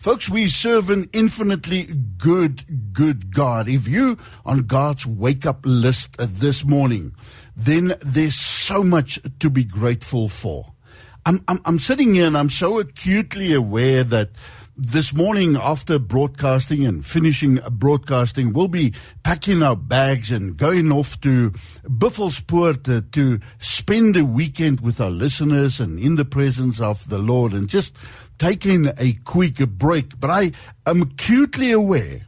Folks, we serve an infinitely good, good God. If you on God's wake up list uh, this morning, then there's so much to be grateful for. I'm, I'm, I'm sitting here and I'm so acutely aware that this morning after broadcasting and finishing broadcasting, we'll be packing our bags and going off to Buffelspoort uh, to spend a weekend with our listeners and in the presence of the Lord and just taking a quick break. But I am acutely aware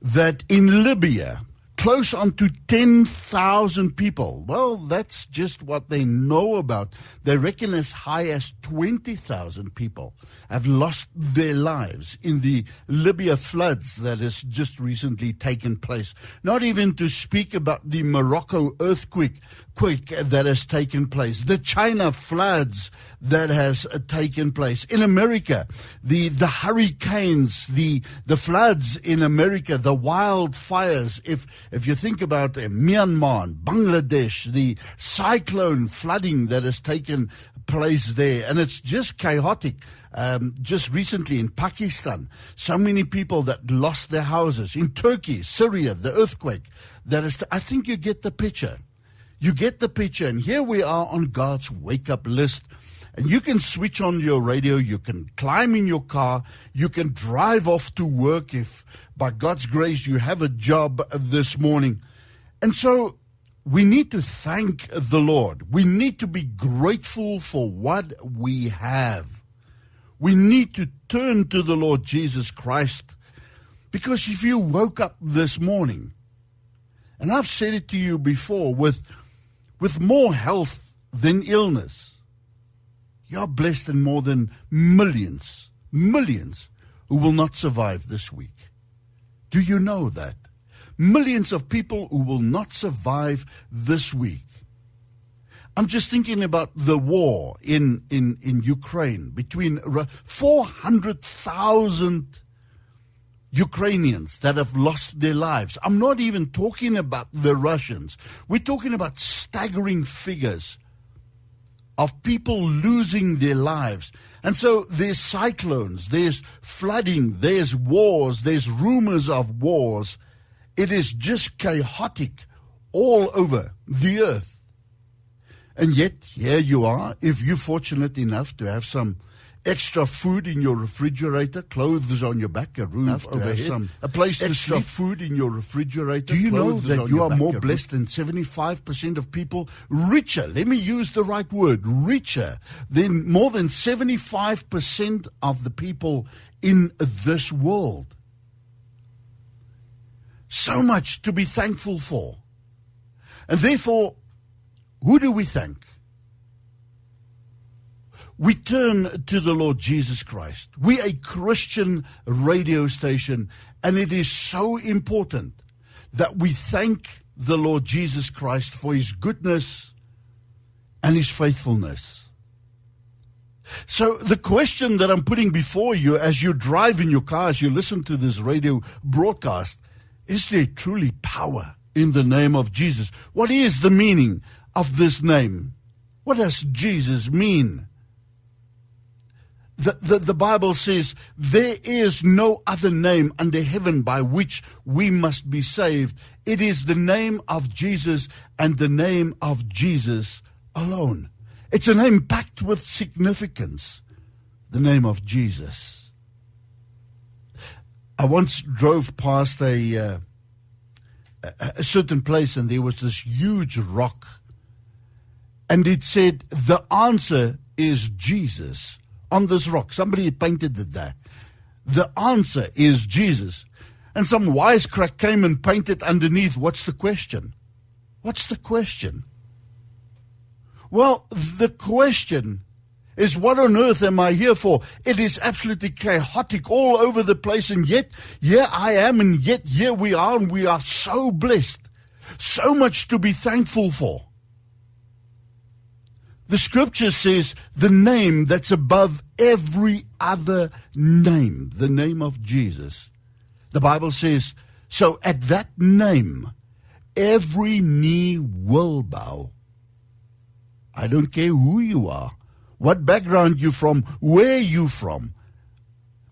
that in Libya, close on to 10,000 people. Well, that's just what they know about. They reckon as high as 20,000 people have lost their lives in the Libya floods that has just recently taken place. Not even to speak about the Morocco earthquake quake that has taken place, the China floods that has taken place in America, the the hurricanes, the the floods in America, the wildfires. If if you think about uh, Myanmar, Bangladesh, the cyclone flooding that has taken place there, and it's just chaotic. Um, just recently in Pakistan, so many people that lost their houses. In Turkey, Syria, the earthquake. That is, I think you get the picture. You get the picture. And here we are on God's wake up list. And you can switch on your radio, you can climb in your car, you can drive off to work if by God's grace you have a job this morning. And so we need to thank the Lord. We need to be grateful for what we have. We need to turn to the Lord Jesus Christ. Because if you woke up this morning, and I've said it to you before, with, with more health than illness, you're blessed in more than millions, millions who will not survive this week. Do you know that? Millions of people who will not survive this week. I'm just thinking about the war in, in, in Ukraine between 400,000 Ukrainians that have lost their lives. I'm not even talking about the Russians. We're talking about staggering figures of people losing their lives. And so there's cyclones, there's flooding, there's wars, there's rumors of wars. It is just chaotic all over the earth. And yet, here you are, if you're fortunate enough to have some extra food in your refrigerator, clothes on your back, a roof over some a place extra to sleep. food in your refrigerator. Do you know that you are more blessed than 75% of people? Richer, let me use the right word, richer than more than 75% of the people in this world. So much to be thankful for. And therefore, who do we thank? We turn to the Lord Jesus Christ. We're a Christian radio station, and it is so important that we thank the Lord Jesus Christ for his goodness and his faithfulness. So, the question that I'm putting before you as you drive in your car, as you listen to this radio broadcast, is there truly power in the name of Jesus? What is the meaning of this name? What does Jesus mean? The, the, the, Bible says, There is no other name under heaven by which we must be saved. It is the name of Jesus and the name of Jesus alone. It's a name packed with significance. The name of Jesus. I once drove past a, uh, a certain place and there was this huge rock. And it said, The answer is Jesus on this rock. Somebody painted it there. The answer is Jesus. And some wisecrack came and painted underneath. What's the question? What's the question? Well, the question is what on earth am I here for? It is absolutely chaotic all over the place, and yet here I am, and yet here we are, and we are so blessed. So much to be thankful for. The scripture says the name that's above every other name, the name of Jesus. The Bible says, so at that name, every knee will bow. I don't care who you are, what background you're from, where you're from.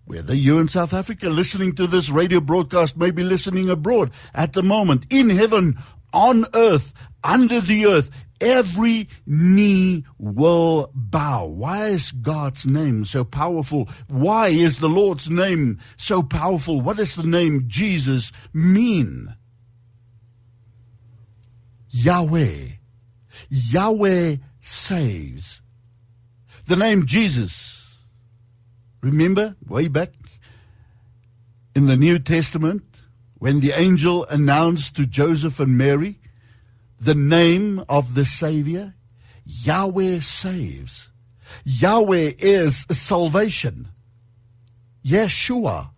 whether you're in South Africa listening to this radio broadcast, maybe listening abroad at the moment, in heaven, on earth, under the earth, every knee will bow. Why is God's name so powerful? Why is the Lord's name so powerful? What does the name Jesus mean? Yahweh. Yahweh saves. The name Jesus. Remember, way back in the New Testament, when the angel announced to Joseph and Mary the name of the Savior, Yahweh saves. Yahweh is salvation. Yeshua.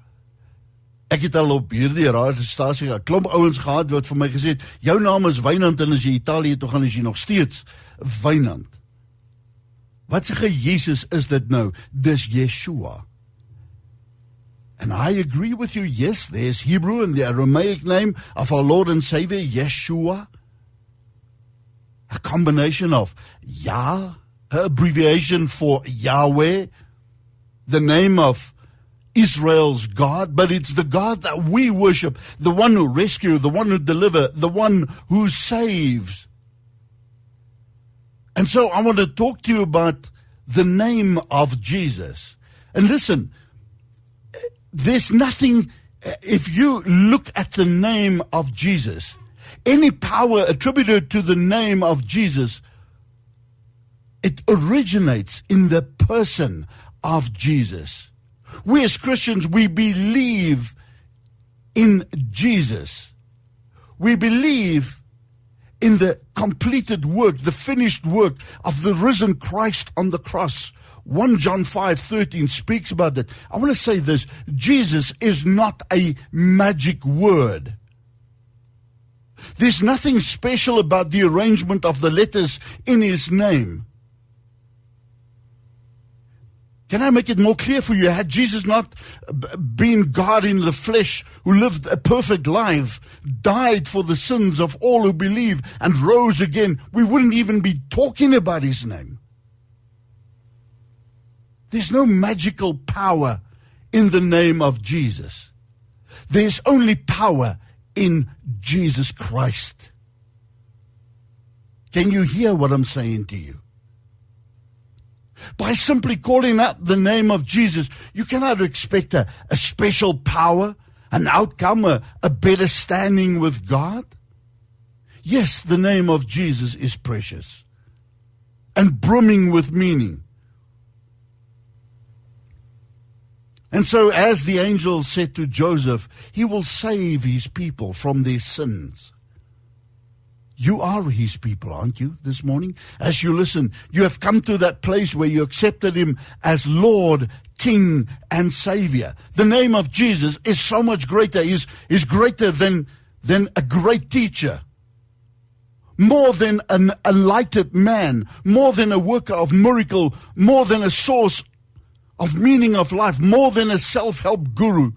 Ek het al op hierdie radiostasie 'n klomp ouens gehad wat vir my gesê het, "Jou naam is Wynand en as jy Italië toe gaan, is jy nog steeds Wynand." Wat sê Jesus is dit nou? Dis Yeshua. And I agree with you. Yes, there's Hebrew and the Aramaic name of our Lord and Savior, Yeshua. A combination of Yah, abbreviation for Yahweh, the name of Israel's God, but it's the God that we worship, the one who rescues, the one who delivers, the one who saves. And so I want to talk to you about the name of Jesus. And listen, there's nothing, if you look at the name of Jesus, any power attributed to the name of Jesus, it originates in the person of Jesus. We as Christians, we believe in Jesus. We believe in the completed work, the finished work of the risen Christ on the cross. 1 John 5:13 speaks about that. I want to say this, Jesus is not a magic word. There's nothing special about the arrangement of the letters in his name. Can I make it more clear for you? Had Jesus not uh, been God in the flesh, who lived a perfect life, died for the sins of all who believe, and rose again, we wouldn't even be talking about his name. There's no magical power in the name of Jesus. There's only power in Jesus Christ. Can you hear what I'm saying to you? By simply calling out the name of Jesus, you cannot expect a, a special power, an outcome, a, a better standing with God. Yes, the name of Jesus is precious and brimming with meaning. And so, as the angel said to Joseph, he will save his people from their sins. You are his people, aren't you, this morning? As you listen, you have come to that place where you accepted him as Lord, King, and Savior. The name of Jesus is so much greater, is, is greater than, than a great teacher. More than an enlightened man, more than a worker of miracle, more than a source of meaning of life, more than a self help guru,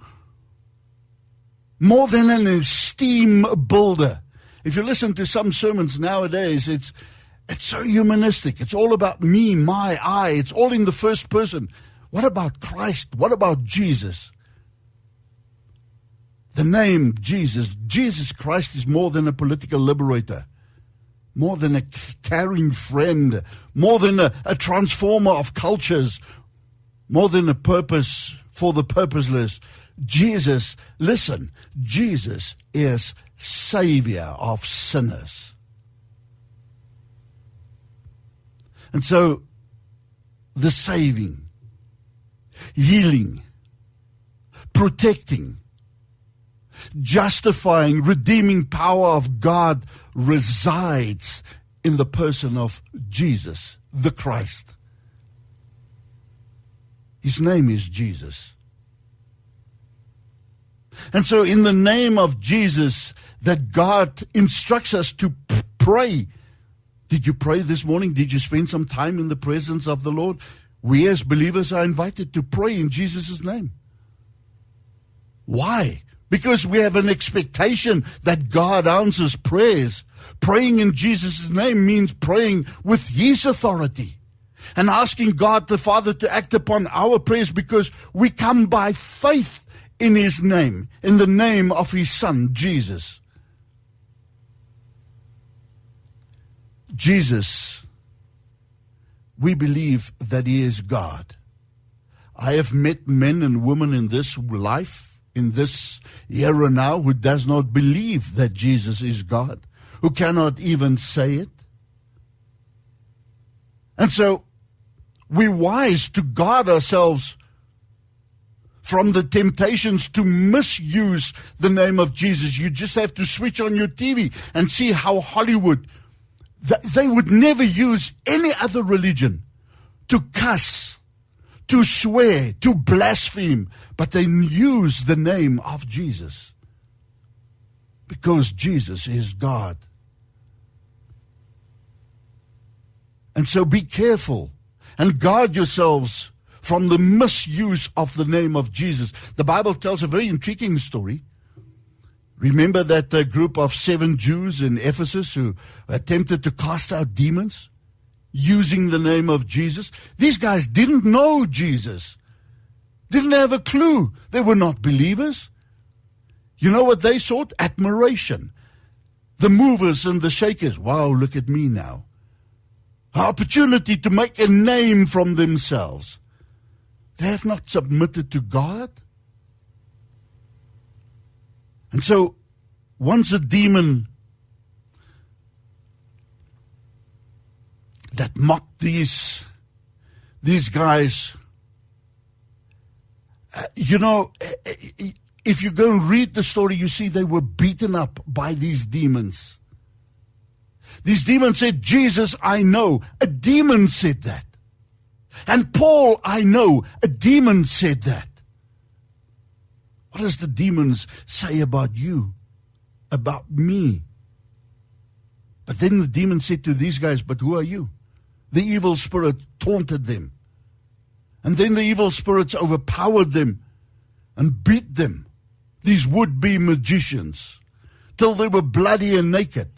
more than an esteem builder. If you listen to some sermons nowadays, it's it's so humanistic. It's all about me, my, I. It's all in the first person. What about Christ? What about Jesus? The name Jesus, Jesus Christ is more than a political liberator, more than a caring friend, more than a, a transformer of cultures, more than a purpose for the purposeless. Jesus, listen, Jesus is Savior of sinners. And so, the saving, healing, protecting, justifying, redeeming power of God resides in the person of Jesus, the Christ. His name is Jesus. And so, in the name of Jesus, that God instructs us to pray. Did you pray this morning? Did you spend some time in the presence of the Lord? We as believers are invited to pray in Jesus' name. Why? Because we have an expectation that God answers prayers. Praying in Jesus' name means praying with His authority. And asking God the Father to act upon our prayers because we come by faith in His name, in the name of His Son, Jesus. Jesus, we believe that He is God. I have met men and women in this life, in this era now, who does not believe that Jesus is God, who cannot even say it. And so we're wise to guard ourselves from the temptations to misuse the name of Jesus. You just have to switch on your TV and see how Hollywood, they would never use any other religion to cuss, to swear, to blaspheme, but they use the name of Jesus because Jesus is God. And so be careful and guard yourselves from the misuse of the name of Jesus. The Bible tells a very intriguing story. Remember that uh, group of seven Jews in Ephesus who attempted to cast out demons using the name of Jesus? These guys didn't know Jesus, didn't have a clue. They were not believers. You know what they sought? Admiration. The movers and the shakers. Wow, look at me now opportunity to make a name from themselves. They have not submitted to God. And so, once a demon that mocked these, these guys, uh, you know, uh, uh, if you go and read the story, you see they were beaten up by these demons. These demons said, Jesus, I know. A demon said that. And Paul, I know. A demon said that. What does the demons say about you? About me? But then the demon said to these guys, But who are you? The evil spirit taunted them. And then the evil spirits overpowered them and beat them, these would be magicians, till they were bloody and naked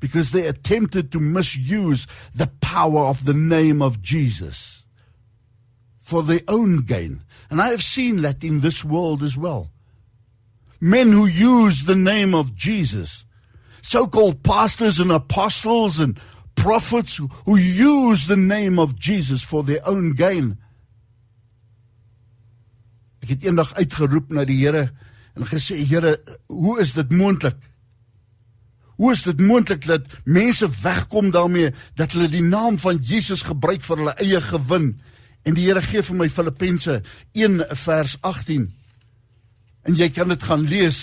because they attempted to misuse the power of the name of Jesus for their own gain. And I have seen that in this world as well. Men who use the name of Jesus, so called pastors and apostles and prophets who, use the name of Jesus for their own gain. Ek het eendag uitgeroep na die Here en gesê Here, hoe is dit moontlik Hoe is dit moontlik dat mense wegkom daarmee dat hulle die naam van Jesus gebruik vir hulle eie gewin? En die Here gee vir my Filippense 1 vers 18. En jy kan dit gaan lees.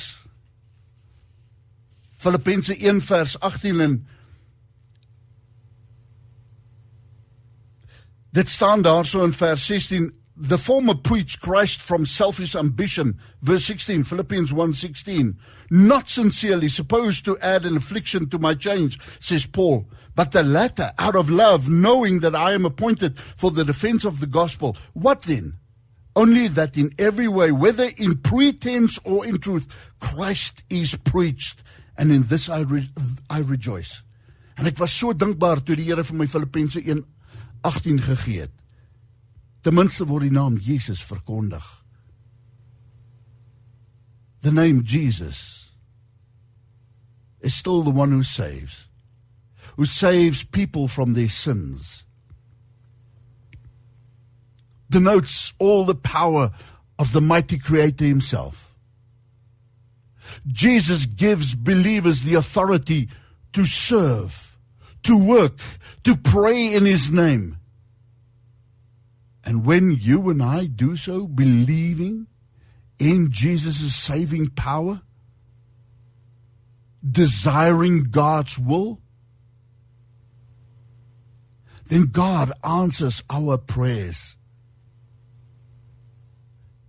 Filippense 1 vers 18 en Dit staan daarso in vers 16 the former preached Christ from selfish ambition. Verse 16, Philippians 1:16. Not sincerely, supposed to add an affliction to my change, says Paul, but the latter out of love, knowing that I am appointed for the defense of the gospel. What then? Only that in every way, whether in pretense or in truth, Christ is preached, and in this I re I rejoice. En ek was so dankbaar toe die Here vir my Filippense 1:18 gegee het. Ten minste word die naam Jesus verkondig. The name Jesus is still the one who saves. Who saves people from their sins. Denotes all the power of the mighty creator himself. Jesus gives believers the authority to serve, to work, to pray in his name and when you and I do so, believing in Jesus' saving power, desiring God's will, then God answers our prayers.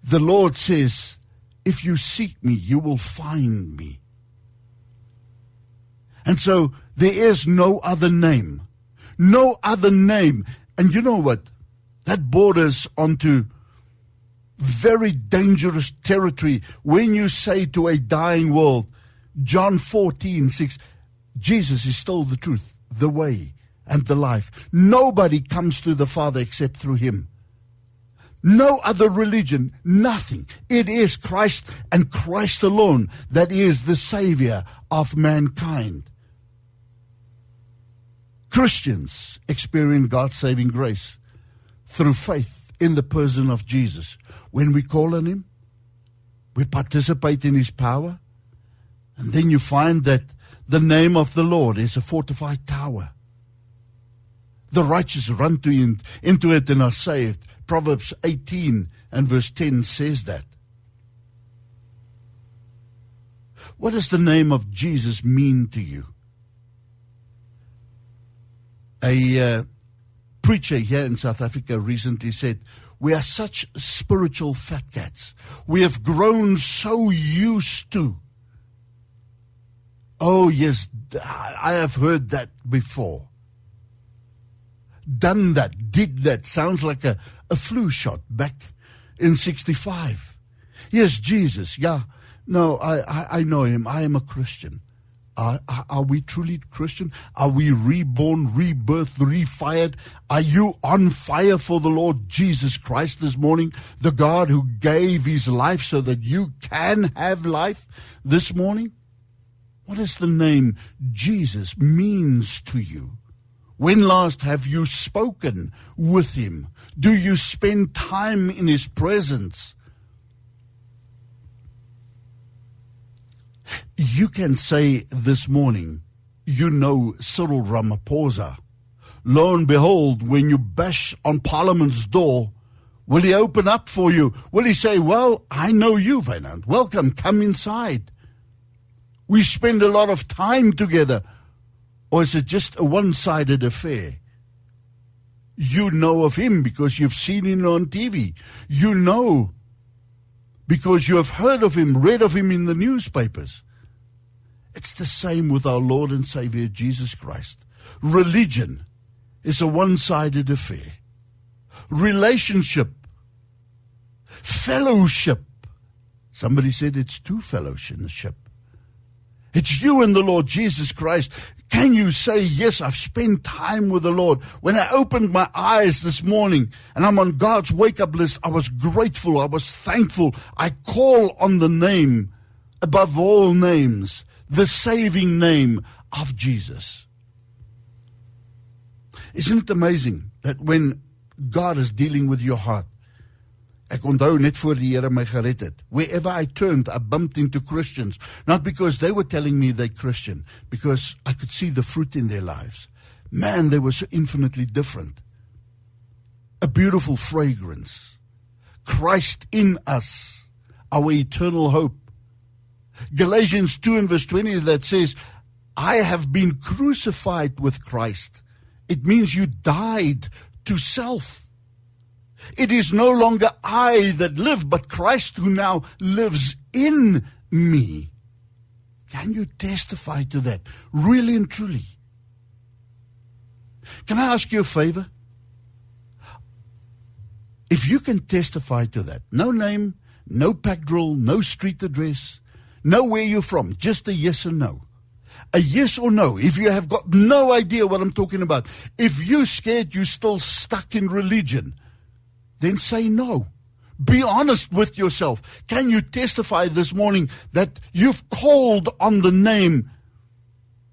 The Lord says, If you seek me, you will find me. And so there is no other name. No other name. And you know what? That borders onto very dangerous territory when you say to a dying world, John 14, 6, Jesus is still the truth, the way, and the life. Nobody comes to the Father except through him. No other religion, nothing. It is Christ and Christ alone that is the Savior of mankind. Christians experience God's saving grace through faith in the person of Jesus. When we call on Him, we participate in His power, and then you find that the name of the Lord is a fortified tower. The righteous run to in, into it and are saved. Proverbs 18 and verse 10 says that. What does the name of Jesus mean to you? A uh, preacher here in South Africa recently said, We are such spiritual fat cats. We have grown so used to. Oh, yes, I have heard that before. Done that, did that. Sounds like a, a flu shot back in 65. Yes, Jesus, yeah. No, I, I, I know him. I am a Christian. Are, are, we truly Christian? Are we reborn, rebirth, refired? Are you on fire for the Lord Jesus Christ this morning? The God who gave his life so that you can have life this morning? What does the name Jesus means to you? When last have you spoken with him? Do you spend time in his presence? You can say this morning, you know Cyril Ramaphosa. Lo and behold, when you bash on Parliament's door, will he open up for you? Will he say, Well, I know you, Wynand. Welcome, come inside. We spend a lot of time together. Or is it just a one sided affair? You know of him because you've seen him on TV. You know because you have heard of him, read of him in the newspapers. It's the same with our Lord and Savior Jesus Christ. Religion is a one sided affair. Relationship, fellowship. Somebody said it's two fellowship. It's you and the Lord Jesus Christ. Can you say, Yes, I've spent time with the Lord? When I opened my eyes this morning and I'm on God's wake up list, I was grateful. I was thankful. I call on the name above all names the saving name of Jesus. Isn't it amazing that when God is dealing with your heart, Ek onthou net voor die Here my gered het. Wherever I turned, I bumped into Christians, not because they were telling me they're Christian, because I could see the fruit in their lives. Man, they were so infinitely different. A beautiful fragrance. Christ in us, our eternal hope. Galatians 2 and verse 20 that says, I have been crucified with Christ. It means you died to self. It is no longer I that live, but Christ who now lives in me. Can you testify to that? Really and truly. Can I ask you a favor? If you can testify to that, no name, no pack drill, no street address, know where you're from, just a yes or no. A yes or no. If you have got no idea what I'm talking about, if you're scared you're still stuck in religion, then say no. Be honest with yourself. Can you testify this morning that you've called on the name,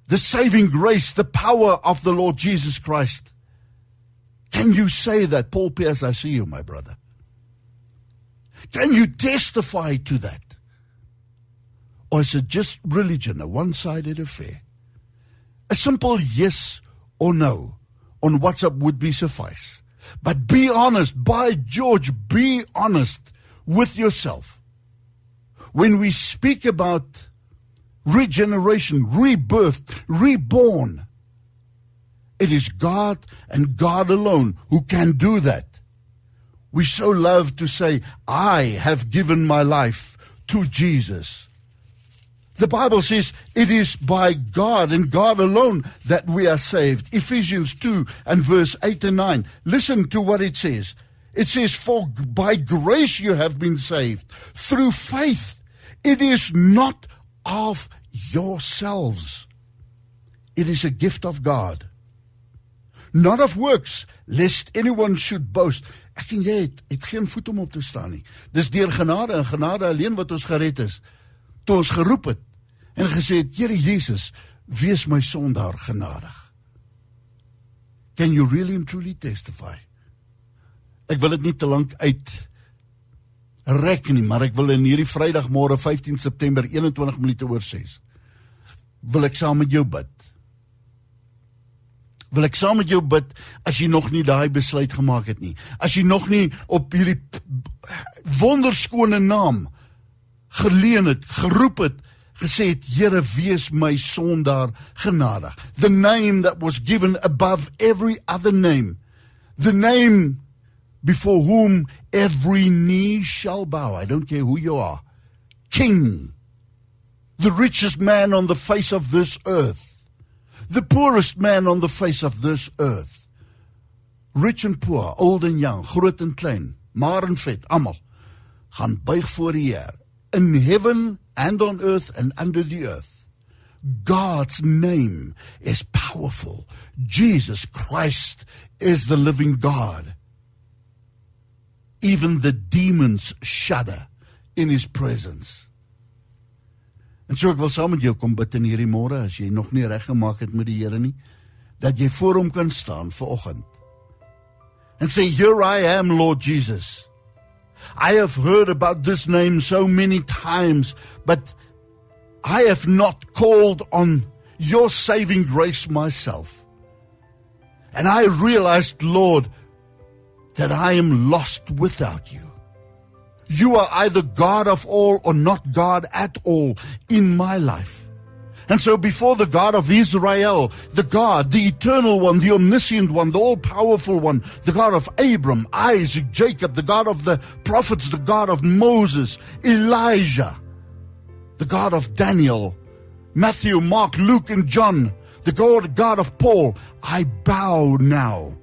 the saving grace, the power of the Lord Jesus Christ? Can you say that? Paul Pierce, I see you, my brother. Can you testify to that? Or is it just religion, a one sided affair? A simple yes or no on WhatsApp would be suffice. But be honest, by George, be honest with yourself. When we speak about regeneration, rebirth, reborn, it is God and God alone who can do that. We so love to say, I have given my life to Jesus. The Bible says it is by God and God alone that we are saved. Ephesians 2 and verse 8 and 9. Listen to what it says. It says, For by grace you have been saved through faith. It is not of yourselves, it is a gift of God, not of works, lest anyone should boast. Ek en jy het, het geen voet om op te staan nie. Dis deur genade en genade alleen wat ons gered is. Toe ons geroep het en gesê het, Here Jesus, wees my sondaar genadig. Can you really and truly testify? Ek wil dit nie te lank uit rek nie, maar ek wil in hierdie Vrydagmôre 15 September 21 minute oor 6 wil ek saam met jou bid. Wil ek saam met jou bid as jy nog nie daai besluit gemaak het nie. As jy nog nie op hierdie wonderskone naam geleen het, geroep het, gesê het Here wees my sondaar genadig. The name that was given above every other name. The name before whom every knee shall bow. I don't care who you are. King. The richest man on the face of this earth. The poorest man on the face of this earth. Rich and poor, old and young, groot en klein, maar en vet, almal gaan buig voor die Here in heaven and on earth and under the earth. God's name is powerful. Jesus Christ is the living God. Even the demons shudder in his presence. En so ek wil saam met jou kom bid in hierdie môre as jy nog nie reg gemaak het met die Here nie, dat jy voor hom kan staan vir oggend. And say, "Here I am, Lord Jesus." I have heard about this name so many times, but I have not called on your saving grace myself. And I realized, Lord, that I am lost without you. You are either God of all or not God at all in my life. And so before the God of Israel, the God, the eternal one, the omniscient one, the all powerful one, the God of Abram, Isaac, Jacob, the God of the prophets, the God of Moses, Elijah, the God of Daniel, Matthew, Mark, Luke, and John, the God, God of Paul, I bow now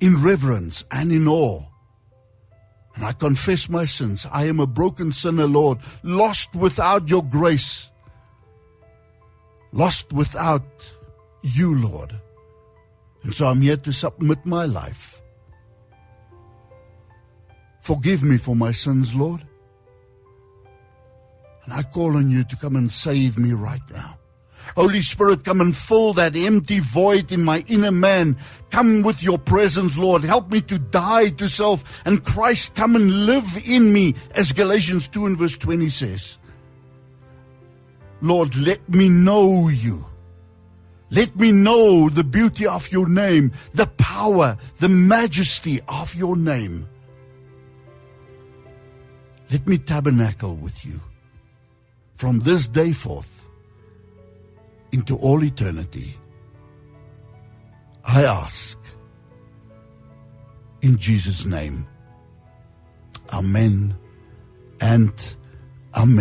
in reverence and in awe. And I confess my sins. I am a broken sinner, Lord, lost without your grace lost without you, Lord. And so I'm here to submit my life. Forgive me for my sins, Lord. And I call on you to come and save me right now. Holy Spirit, come and fill that empty void in my inner man. Come with your presence, Lord. Help me to die to self and Christ come and live in me, as Galatians 2 and verse 20 says. Lord, let me know you. Let me know the beauty of your name, the power, the majesty of your name. Let me tabernacle with you from this day forth into all eternity. I ask in Jesus' name. Amen and Amen.